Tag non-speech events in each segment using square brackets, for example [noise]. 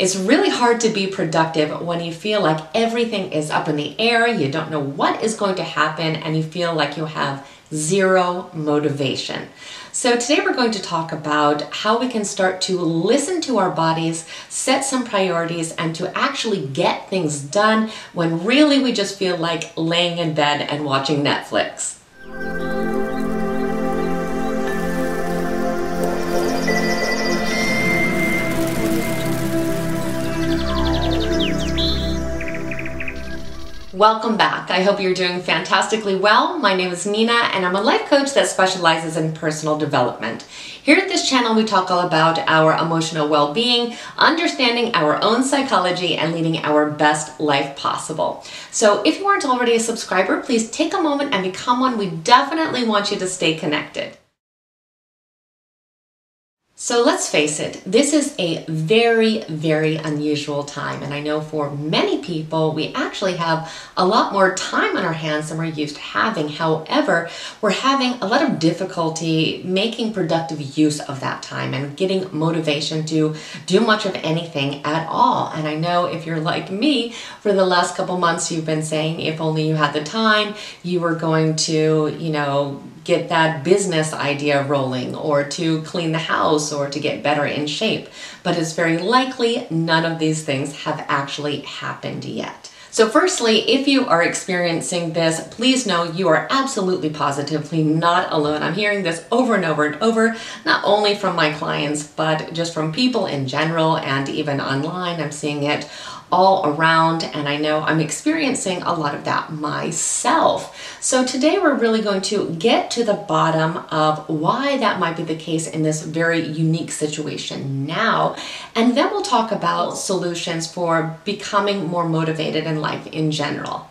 It's really hard to be productive when you feel like everything is up in the air, you don't know what is going to happen, and you feel like you have zero motivation. So, today we're going to talk about how we can start to listen to our bodies, set some priorities, and to actually get things done when really we just feel like laying in bed and watching Netflix. Welcome back. I hope you're doing fantastically well. My name is Nina and I'm a life coach that specializes in personal development. Here at this channel, we talk all about our emotional well being, understanding our own psychology, and leading our best life possible. So, if you aren't already a subscriber, please take a moment and become one. We definitely want you to stay connected. So let's face it, this is a very, very unusual time. And I know for many people, we actually have a lot more time on our hands than we're used to having. However, we're having a lot of difficulty making productive use of that time and getting motivation to do much of anything at all. And I know if you're like me, for the last couple months, you've been saying if only you had the time, you were going to, you know, get that business idea rolling or to clean the house or to get better in shape. But it's very likely none of these things have actually happened yet. So, firstly, if you are experiencing this, please know you are absolutely positively not alone. I'm hearing this over and over and over, not only from my clients, but just from people in general and even online. I'm seeing it all around, and I know I'm experiencing a lot of that myself. So, today we're really going to get to the bottom of why that might be the case in this very unique situation now, and then we'll talk about solutions for becoming more motivated in life in general.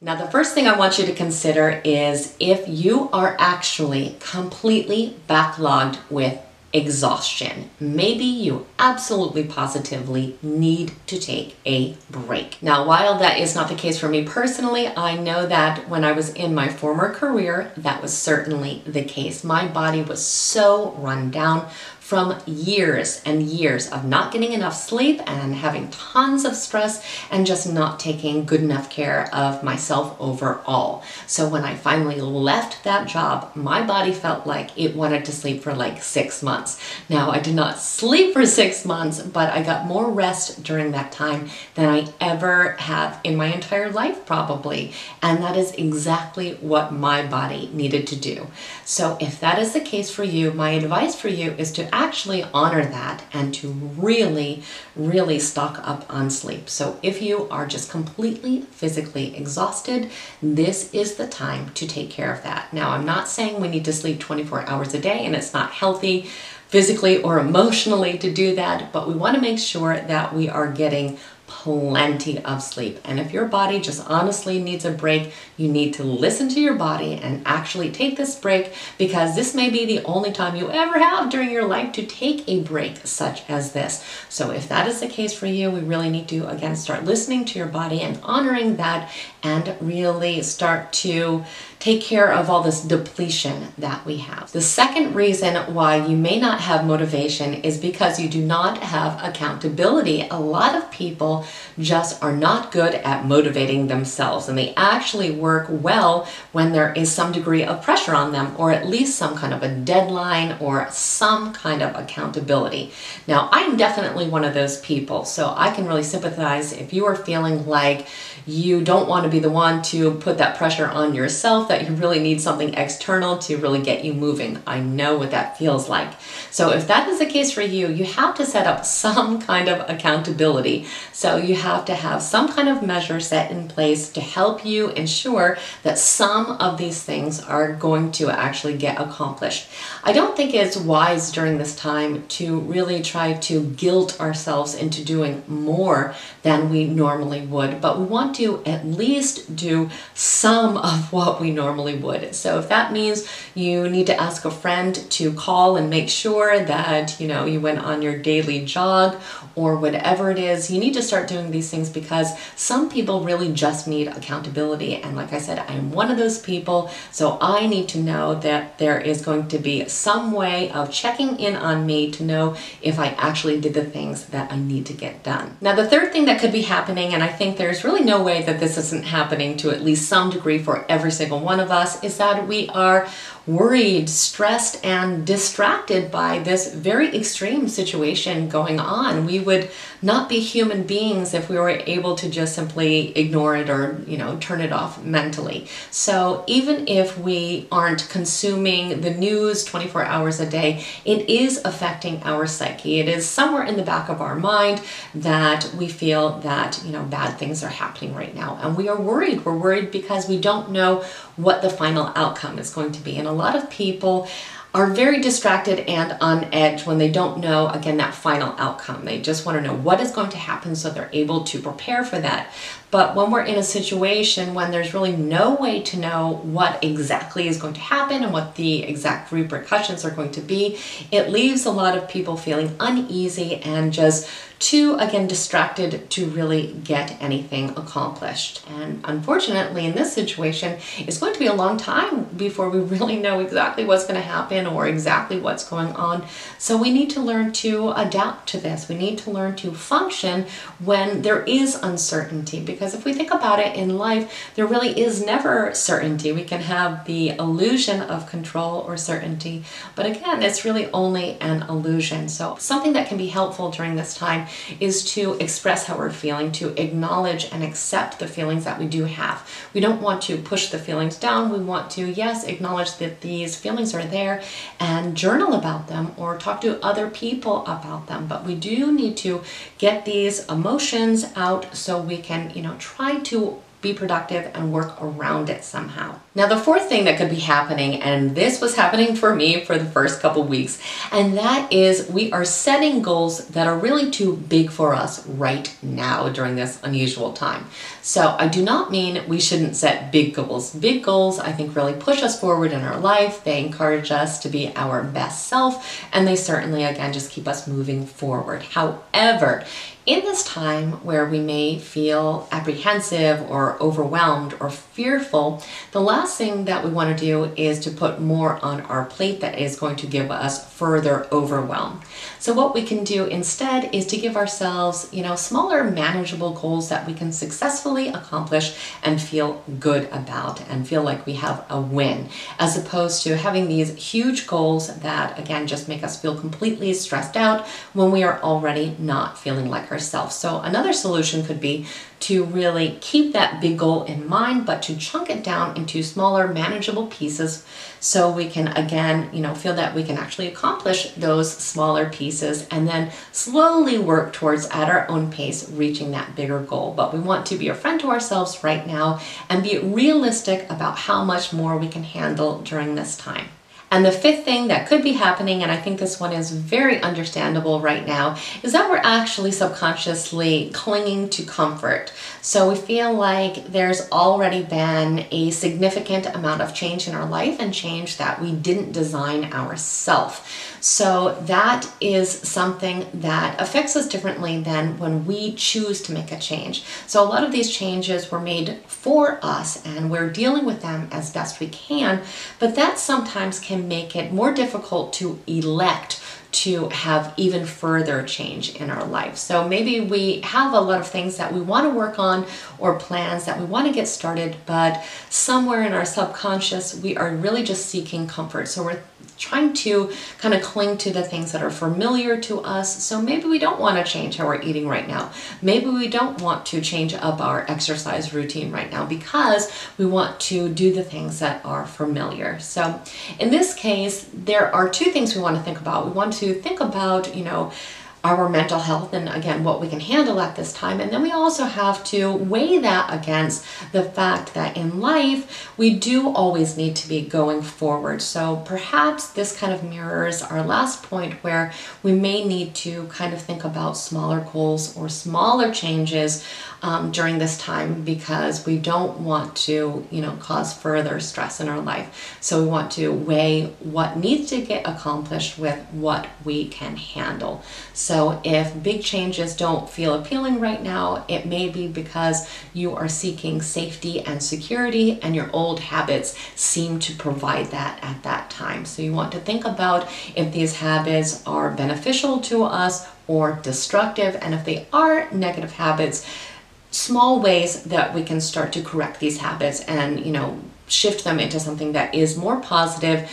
Now, the first thing I want you to consider is if you are actually completely backlogged with exhaustion. Maybe you absolutely positively need to take a break. Now, while that is not the case for me personally, I know that when I was in my former career, that was certainly the case. My body was so run down from years and years of not getting enough sleep and having tons of stress and just not taking good enough care of myself overall. So when I finally left that job, my body felt like it wanted to sleep for like six months. Now, I did not sleep for six months, but I got more rest during that time than I ever have in my entire life, probably. And that is exactly what my body needed to do. So if that is the case for you, my advice for you is to actually honor that and to really, really stock up on sleep. So if you are just completely physically exhausted, this is the time to take care of that. Now, I'm not saying we need to sleep 24 hours a day and it's not healthy physically or emotionally to do that, but we want to make sure that we are getting plenty of sleep. And if your body just honestly needs a break, you need to listen to your body and actually take this break because this may be the only time you ever have during your life to take a break such as this. So if that is the case for you, we really need to again start listening to your body and honoring that and really start to take care of all this depletion that we have. The second reason why you may not have motivation is because you do not have accountability. A lot of people just are not good at motivating themselves and they actually work well when there is some degree of pressure on them or at least some kind of a deadline or some kind of accountability. Now, I'm definitely one of those people, so I can really sympathize if you are feeling like you don't want to be the one to put that pressure on yourself, that you really need something external to really get you moving. I know what that feels like. So, if that is the case for you, you have to set up some kind of accountability. So, you have to have some kind of measure set in place to help you ensure that some of these things are going to actually get accomplished. I don't think it's wise during this time to really try to guilt ourselves into doing more than we normally would, but we want to at least do some of what we normally would. So if that means you need to ask a friend to call and make sure that, you know, you went on your daily jog or whatever it is, you need to start doing these things because some people really just need accountability. And like I said, I'm one of those people. So I need to know that there is going to be some way of checking in on me to know if I actually did the things that I need to get done. Now, the third thing that could be happening, and I think there's really no way that this isn't happening to at least some degree for every single one of us, is that we are worried, stressed, and distracted by this very extreme situation going on. We would not be human beings if we were able to just simply ignore it or, you know, turn it off mentally. So even if we aren't consuming the news 24 hours a day, it is affecting our psyche. It is somewhere in the back of our mind that we feel that, you know, bad things are happening right now. And we are worried. We're worried because we don't know what the final outcome is going to be. And a lot of people are very distracted and on edge when they don't know, again, that final outcome. They just want to know what is going to happen so they're able to prepare for that. But when we're in a situation when there's really no way to know what exactly is going to happen and what the exact repercussions are going to be, it leaves a lot of people feeling uneasy and just too, again, distracted to really get anything accomplished. And unfortunately, in this situation, it's going to be a long time before we really know exactly what's going to happen or exactly what's going on. So we need to learn to adapt to this. We need to learn to function when there is uncertainty because if we think about it in life, there really is never certainty. We can have the illusion of control or certainty, but again, it's really only an illusion. So something that can be helpful during this time is to express how we're feeling, to acknowledge and accept the feelings that we do have. We don't want to push the feelings down. We want to, yes, acknowledge that these feelings are there and journal about them or talk to other people about them. But we do need to get these emotions out so we can, you know, try to be productive and work around it somehow. Now, the fourth thing that could be happening, and this was happening for me for the first couple weeks, and that is we are setting goals that are really too big for us right now during this unusual time. So, I do not mean we shouldn't set big goals. Big goals, I think, really push us forward in our life. They encourage us to be our best self, and they certainly, again, just keep us moving forward. However, in this time where we may feel apprehensive or overwhelmed or fearful, the last thing that we want to do is to put more on our plate that is going to give us further overwhelm. So what we can do instead is to give ourselves, you know, smaller manageable goals that we can successfully accomplish and feel good about and feel like we have a win as opposed to having these huge goals that again just make us feel completely stressed out when we are already not feeling like. So another solution could be to really keep that big goal in mind, but to chunk it down into smaller, manageable pieces so we can, again, you know, feel that we can actually accomplish those smaller pieces and then slowly work towards, at our own pace, reaching that bigger goal. But we want to be a friend to ourselves right now and be realistic about how much more we can handle during this time. And the fifth thing that could be happening, and I think this one is very understandable right now, is that we're actually subconsciously clinging to comfort. So we feel like there's already been a significant amount of change in our life and change that we didn't design ourselves. So that is something that affects us differently than when we choose to make a change. So a lot of these changes were made for us and we're dealing with them as best we can, but that sometimes can make it more difficult to elect to have even further change in our life. So maybe we have a lot of things that we want to work on or plans that we want to get started, but somewhere in our subconscious, we are really just seeking comfort. So we're trying to kind of cling to the things that are familiar to us. So maybe we don't want to change how we're eating right now. Maybe we don't want to change up our exercise routine right now because we want to do the things that are familiar. So in this case, there are two things we want to think about. We want to think about, you know, our mental health and again what we can handle at this time. And then we also have to weigh that against the fact that in life we do always need to be going forward. So perhaps this kind of mirrors our last point where we may need to kind of think about smaller goals or smaller changes um, during this time because we don't want to, you know, cause further stress in our life. So we want to weigh what needs to get accomplished with what we can handle. So if big changes don't feel appealing right now, it may be because you are seeking safety and security and your old habits seem to provide that at that time. So you want to think about if these habits are beneficial to us or destructive and if they are negative habits small ways that we can start to correct these habits and, you know, shift them into something that is more positive,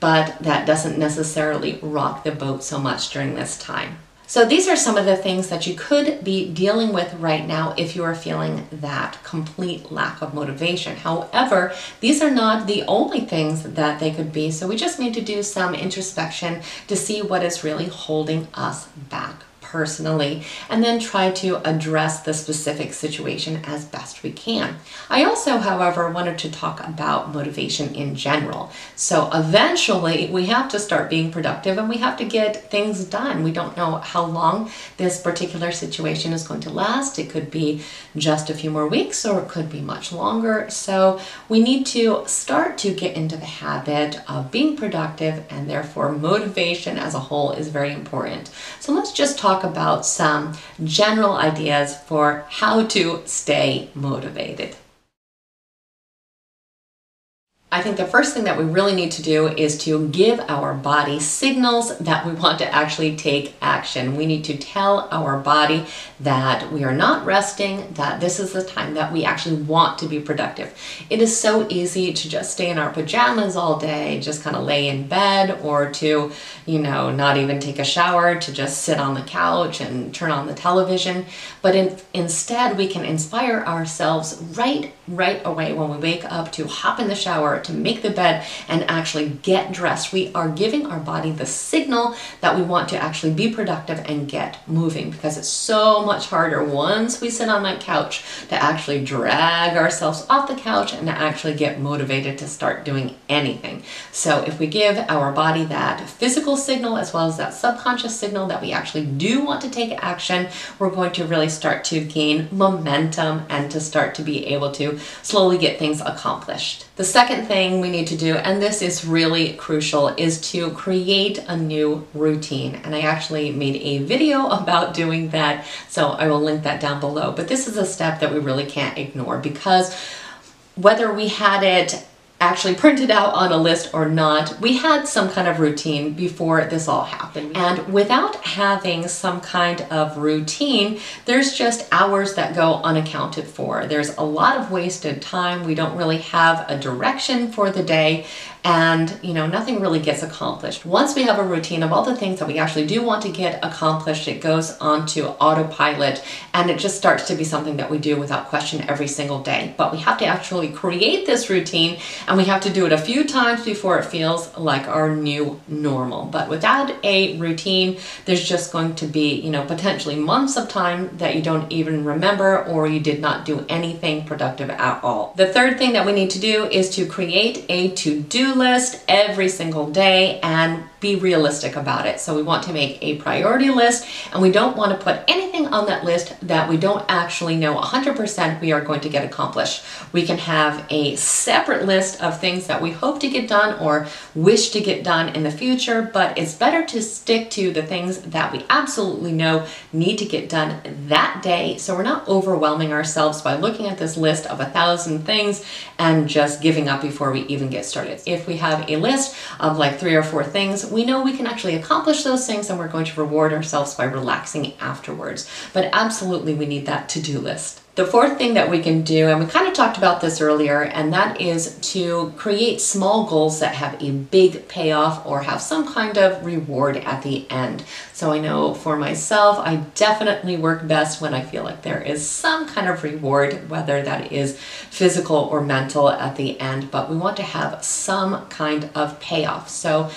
but that doesn't necessarily rock the boat so much during this time. So these are some of the things that you could be dealing with right now if you are feeling that complete lack of motivation. However, these are not the only things that they could be. So we just need to do some introspection to see what is really holding us back personally and then try to address the specific situation as best we can. I also, however, wanted to talk about motivation in general. So eventually we have to start being productive and we have to get things done. We don't know how long this particular situation is going to last. It could be just a few more weeks or it could be much longer. So we need to start to get into the habit of being productive and therefore motivation as a whole is very important. So let's just talk about some general ideas for how to stay motivated. I think the first thing that we really need to do is to give our body signals that we want to actually take action. We need to tell our body that we are not resting, that this is the time that we actually want to be productive. It is so easy to just stay in our pajamas all day, just kind of lay in bed, or to, you know, not even take a shower, to just sit on the couch and turn on the television. But in, instead, we can inspire ourselves right, right away when we wake up to hop in the shower to make the bed and actually get dressed. We are giving our body the signal that we want to actually be productive and get moving because it's so much harder once we sit on that couch to actually drag ourselves off the couch and to actually get motivated to start doing anything. So if we give our body that physical signal as well as that subconscious signal that we actually do want to take action, we're going to really start to gain momentum and to start to be able to slowly get things accomplished. The second thing we need to do, and this is really crucial, is to create a new routine. And I actually made a video [laughs] about doing that, so I will link that down below. But this is a step that we really can't ignore because whether we had it actually printed out on a list or not, we had some kind of routine before this all happened. Mm-hmm. And without having some kind of routine, there's just hours that go unaccounted for. There's a lot of wasted time. We don't really have a direction for the day and you know nothing really gets accomplished. Once we have a routine of all the things that we actually do want to get accomplished it goes onto autopilot and it just starts to be something that we do without question every single day. But we have to actually create this routine and we have to do it a few times before it feels like our new normal. But without a routine there's just going to be you know potentially months of time that you don't even remember or you did not do anything productive at all. The third thing that we need to do is to create a to-do list every single day and be realistic about it. So we want to make a priority list and we don't want to put anything on that list that we don't actually know 100% we are going to get accomplished. We can have a separate list of things that we hope to get done or wish to get done in the future, but it's better to stick to the things that we absolutely know need to get done that day so we're not overwhelming ourselves by looking at this list of a thousand things and just giving up before we even get started. If we have a list of like three or four things, we know we can actually accomplish those things and we're going to reward ourselves by relaxing afterwards. But absolutely, we need that to do list. The fourth thing that we can do, and we kind of talked about this earlier, and that is to create small goals that have a big payoff or have some kind of reward at the end. So I know for myself, I definitely work best when I feel like there is some kind of reward, whether that is physical or mental at the end, but we want to have some kind of payoff. So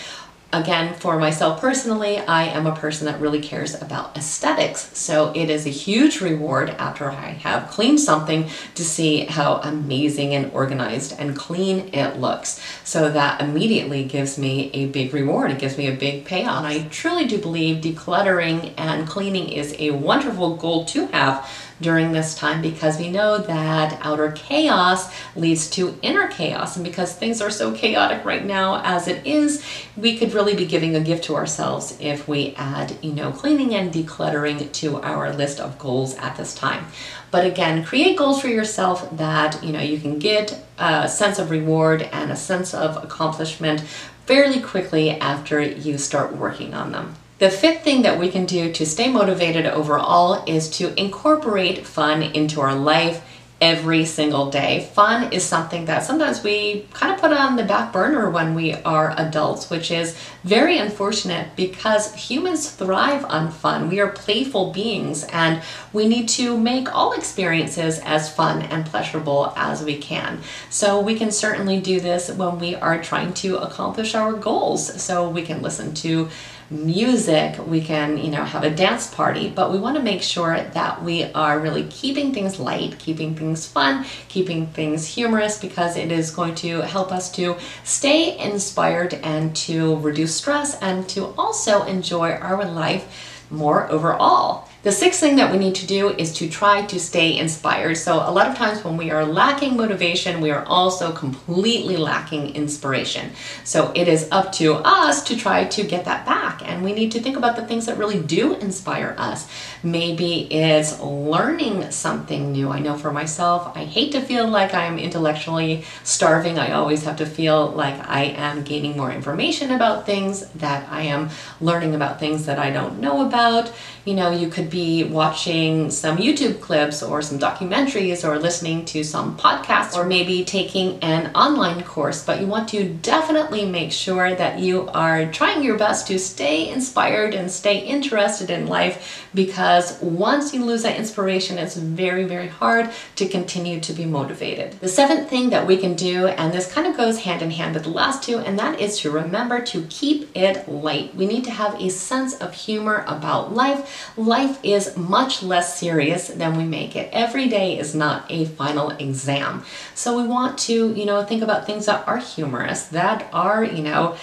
again, for myself personally, I am a person that really cares about aesthetics. So it is a huge reward after I have cleaned something to see how amazing and organized and clean it looks. So that immediately gives me a big reward. It gives me a big payoff. And I truly do believe decluttering and cleaning is a wonderful goal to have during this time because we know that outer chaos leads to inner chaos. And because things are so chaotic right now as it is, we could really be giving a gift to ourselves if we add, you know, cleaning and decluttering to our list of goals at this time. But again, create goals for yourself that, you know, you can get a sense of reward and a sense of accomplishment fairly quickly after you start working on them. The fifth thing that we can do to stay motivated overall is to incorporate fun into our life every single day. Fun is something that sometimes we kind of put on the back burner when we are adults, which is very unfortunate because humans thrive on fun. We are playful beings and we need to make all experiences as fun and pleasurable as we can. So we can certainly do this when we are trying to accomplish our goals. So we can listen to music, we can, you know, have a dance party, but we want to make sure that we are really keeping things light, keeping things fun, keeping things humorous because it is going to help us to stay inspired and to reduce stress and to also enjoy our life more overall. The sixth thing that we need to do is to try to stay inspired. So a lot of times when we are lacking motivation, we are also completely lacking inspiration. So it is up to us to try to get that back. And we need to think about the things that really do inspire us. Maybe it's learning something new. I know for myself, I hate to feel like I'm intellectually starving. I always have to feel like I am gaining more information about things, that I am learning about things that I don't know about. You know, you could be watching some YouTube clips or some documentaries or listening to some podcasts or maybe taking an online course, but you want to definitely make sure that you are trying your best to stay inspired and stay interested in life because once you lose that inspiration, it's very, very hard to continue to be motivated. The seventh thing that we can do, and this kind of goes hand in hand with the last two, and that is to remember to keep it light. We need to have a sense of humor about life. Life is much less serious than we make it. Every day is not a final exam. So we want to, you know, think about things that are humorous, that are, you know,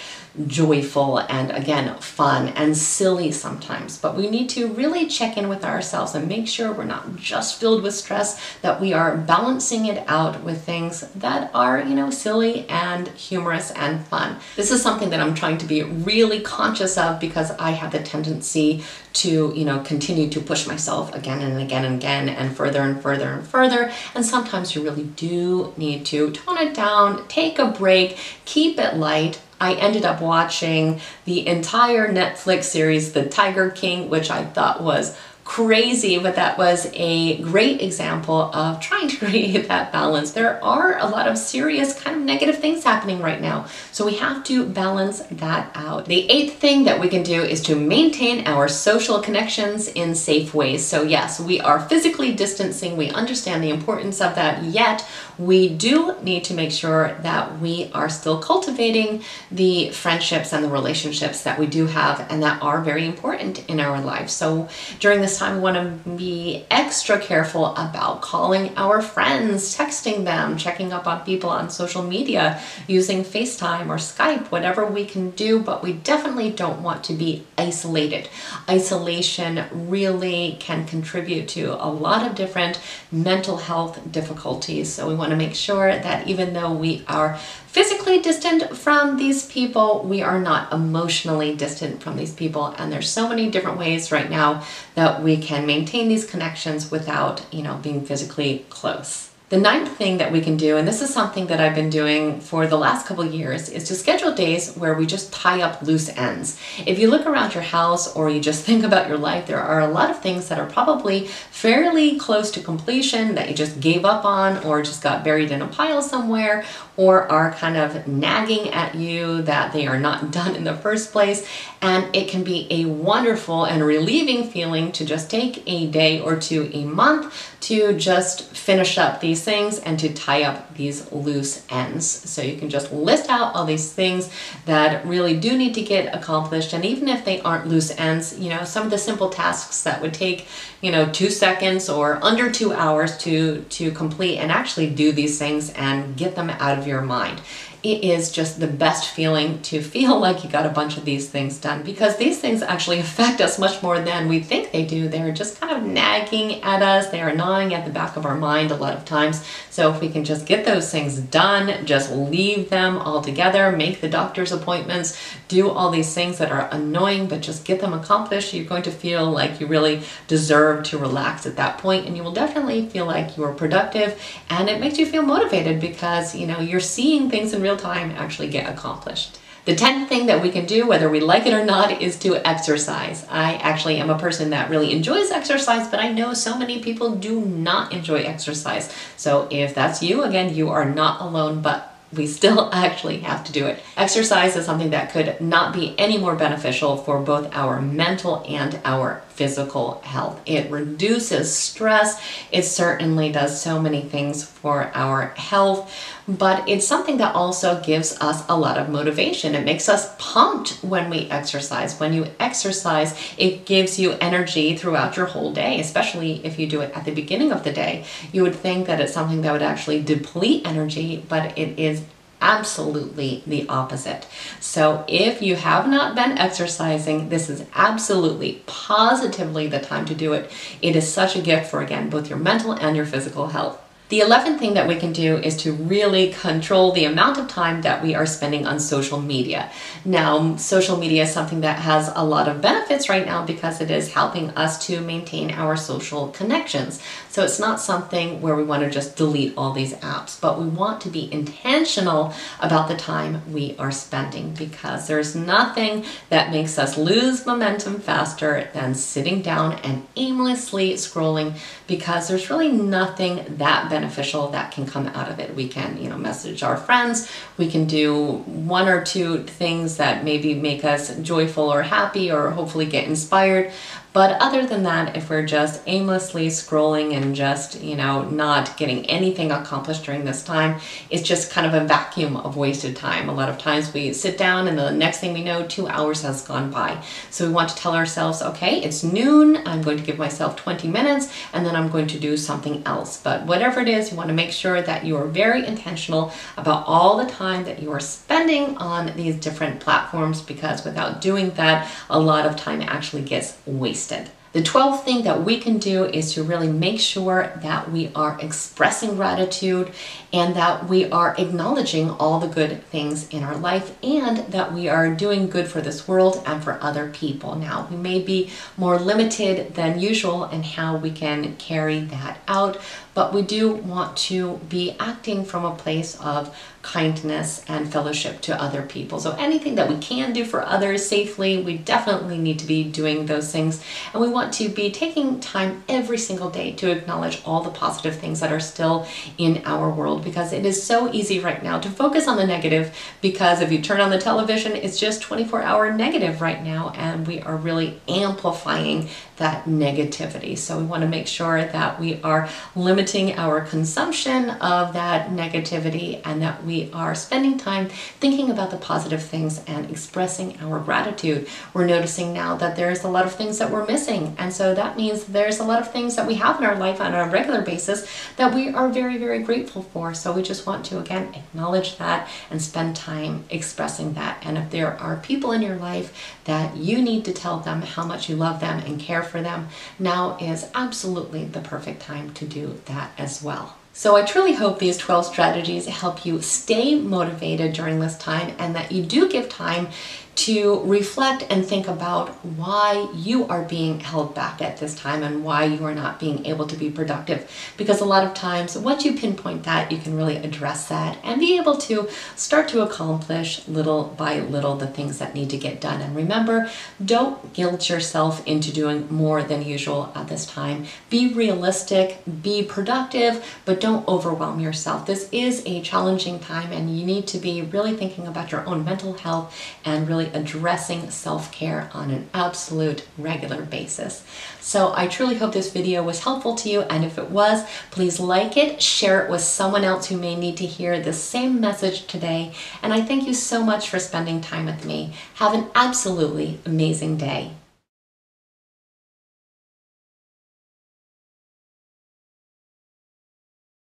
joyful and again fun and silly sometimes but we need to really check in with ourselves and make sure we're not just filled with stress that we are balancing it out with things that are you know silly and humorous and fun this is something that i'm trying to be really conscious of because i have the tendency to you know continue to push myself again and again and again and further and further and further. And sometimes you really do need to tone it down take a break keep it light. I ended up watching the entire Netflix series, The Tiger King, which I thought was crazy, but that was a great example of trying to [laughs] create that balance. There are a lot of serious kind of negative things happening right now, so we have to balance that out. The eighth thing that we can do is to maintain our social connections in safe ways. So yes, we are physically distancing, we understand the importance of that, yet we do need to make sure that we are still cultivating the friendships and the relationships that we do have and that are very important in our lives. So during this time, we want to be extra careful about calling our friends, texting them, checking up on people on social media, using FaceTime or Skype, whatever we can do, but we definitely don't want to be isolated. Isolation really can contribute to a lot of different mental health difficulties. So we want to make sure that even though we are physically distant from these people, we are not emotionally distant from these people. And there's so many different ways right now that we can maintain these connections without, you know, being physically close. The ninth thing that we can do, and this is something that I've been doing for the last couple years, is to schedule days where we just tie up loose ends. If you look around your house or you just [laughs] think about your life, there are a lot of things that are probably fairly close to completion that you just gave up on or just got buried in a pile somewhere, or are kind of nagging at you that they are not [laughs] done in the first place. And it can be a wonderful and relieving feeling to just take a day or two a month to just finish up these things and to tie up these loose ends. So you can just list out all these things that really do need to get accomplished. And even if they aren't loose ends, you know, some of the simple tasks that would take, you know, two seconds or under two hours to, to complete and actually do these things and get them out of your mind it is just the best feeling to feel [laughs] like you got a bunch of these things done because these things actually affect us much more than we think they do. They're just kind of nagging at us, they are gnawing at the back of our mind a lot of times. So if we can just get those things done, just leave them all together, make the doctor's appointments, do all these things that are annoying, but just get them accomplished, you're going to feel like you really deserve to relax at that point and you will definitely feel like you are productive and it makes you feel motivated because you know you're seeing things in real time actually get accomplished. The 10th thing that we can do, whether we like it or not, is to exercise. I actually am a person that really enjoys exercise, but I know so many people do not enjoy exercise. So if that's you, again, you are not alone, but we still [laughs] actually have to do it. Exercise is something that could not be any more beneficial for both our mental and our physical health. It reduces stress. It certainly does so many things for our health, but it's something that also gives us a lot of motivation. It makes us pumped when we exercise. When you exercise, it gives you energy throughout your whole day, especially if you do it at the beginning of the day. You would think that it's something that would actually deplete energy, but it is absolutely the opposite. So if you have not been exercising, this is absolutely positively the time to do it. It is such a gift for again both your mental and your physical health. The 11th thing that we can do is to really control the amount of time that we are spending on social media. Now, social media is something that has a lot of benefits right now because it is helping us to maintain our social connections. So it's not something where we want to just delete all these apps, but we want to be intentional about the time we are spending because there's nothing that makes us lose momentum faster than sitting down and aimlessly scrolling because there's really nothing that beneficial that can come out of it. We can, you know, message our friends. We can do one or two things that maybe make us joyful or happy or hopefully get inspired. But other than that, if we're just aimlessly scrolling and just, you know, not getting anything accomplished during this time, it's just kind of a vacuum of wasted time. A lot of times we sit down and the next thing we know, two hours has gone by. So we want to tell ourselves, okay, it's noon, I'm going to give myself 20 minutes and then I'm going to do something else. But whatever it is, you want to make sure that you are very intentional about all the time that you are spending on these different platforms because without doing that, a lot of time actually gets wasted wasted. The 12th thing that we can do is to really make sure that we are expressing gratitude and that we are acknowledging all the good things in our life and that we are doing good for this world and for other people. Now, we may be more limited than usual in how we can carry that out, but we do want to be acting from a place of kindness and fellowship to other people. So anything that we can do for others safely, we definitely need to be doing those things. And we want to be taking time every single day to acknowledge all the positive things that are still in our world because it is so easy right now to focus on the negative because if you turn on the television, it's just 24 hour negative right now and we are really amplifying that negativity. So we want to make sure that we are limiting our consumption of that negativity and that we are spending time thinking about the positive things and expressing our gratitude. We're noticing now that there's a lot of things that we're missing. And so that means there's a lot of things that we have in our life on a regular basis that we are very, very grateful for. So we just want to, again, acknowledge that and spend time expressing that. And if there are people in your life that you need to tell them how much you love them and care for them, now is absolutely the perfect time to do that as well. So I truly hope these 12 strategies help you stay motivated during this time and that you do give time to reflect and think about why you are being held back at this time and why you are not being able to be productive. Because a lot of times, once you pinpoint that, you can really address that and be able to start to accomplish little by little the things that need to get done. And remember, don't guilt yourself into doing more than usual at this time. Be realistic, be productive, but don't overwhelm yourself. This is a challenging time, and you need to be really thinking about your own mental health and really addressing self-care on an absolute regular basis. So I truly hope this video was helpful to you and if it was, please like it, share it with someone else who may need to hear the same message today and I thank you so much for spending time with me. Have an absolutely amazing day.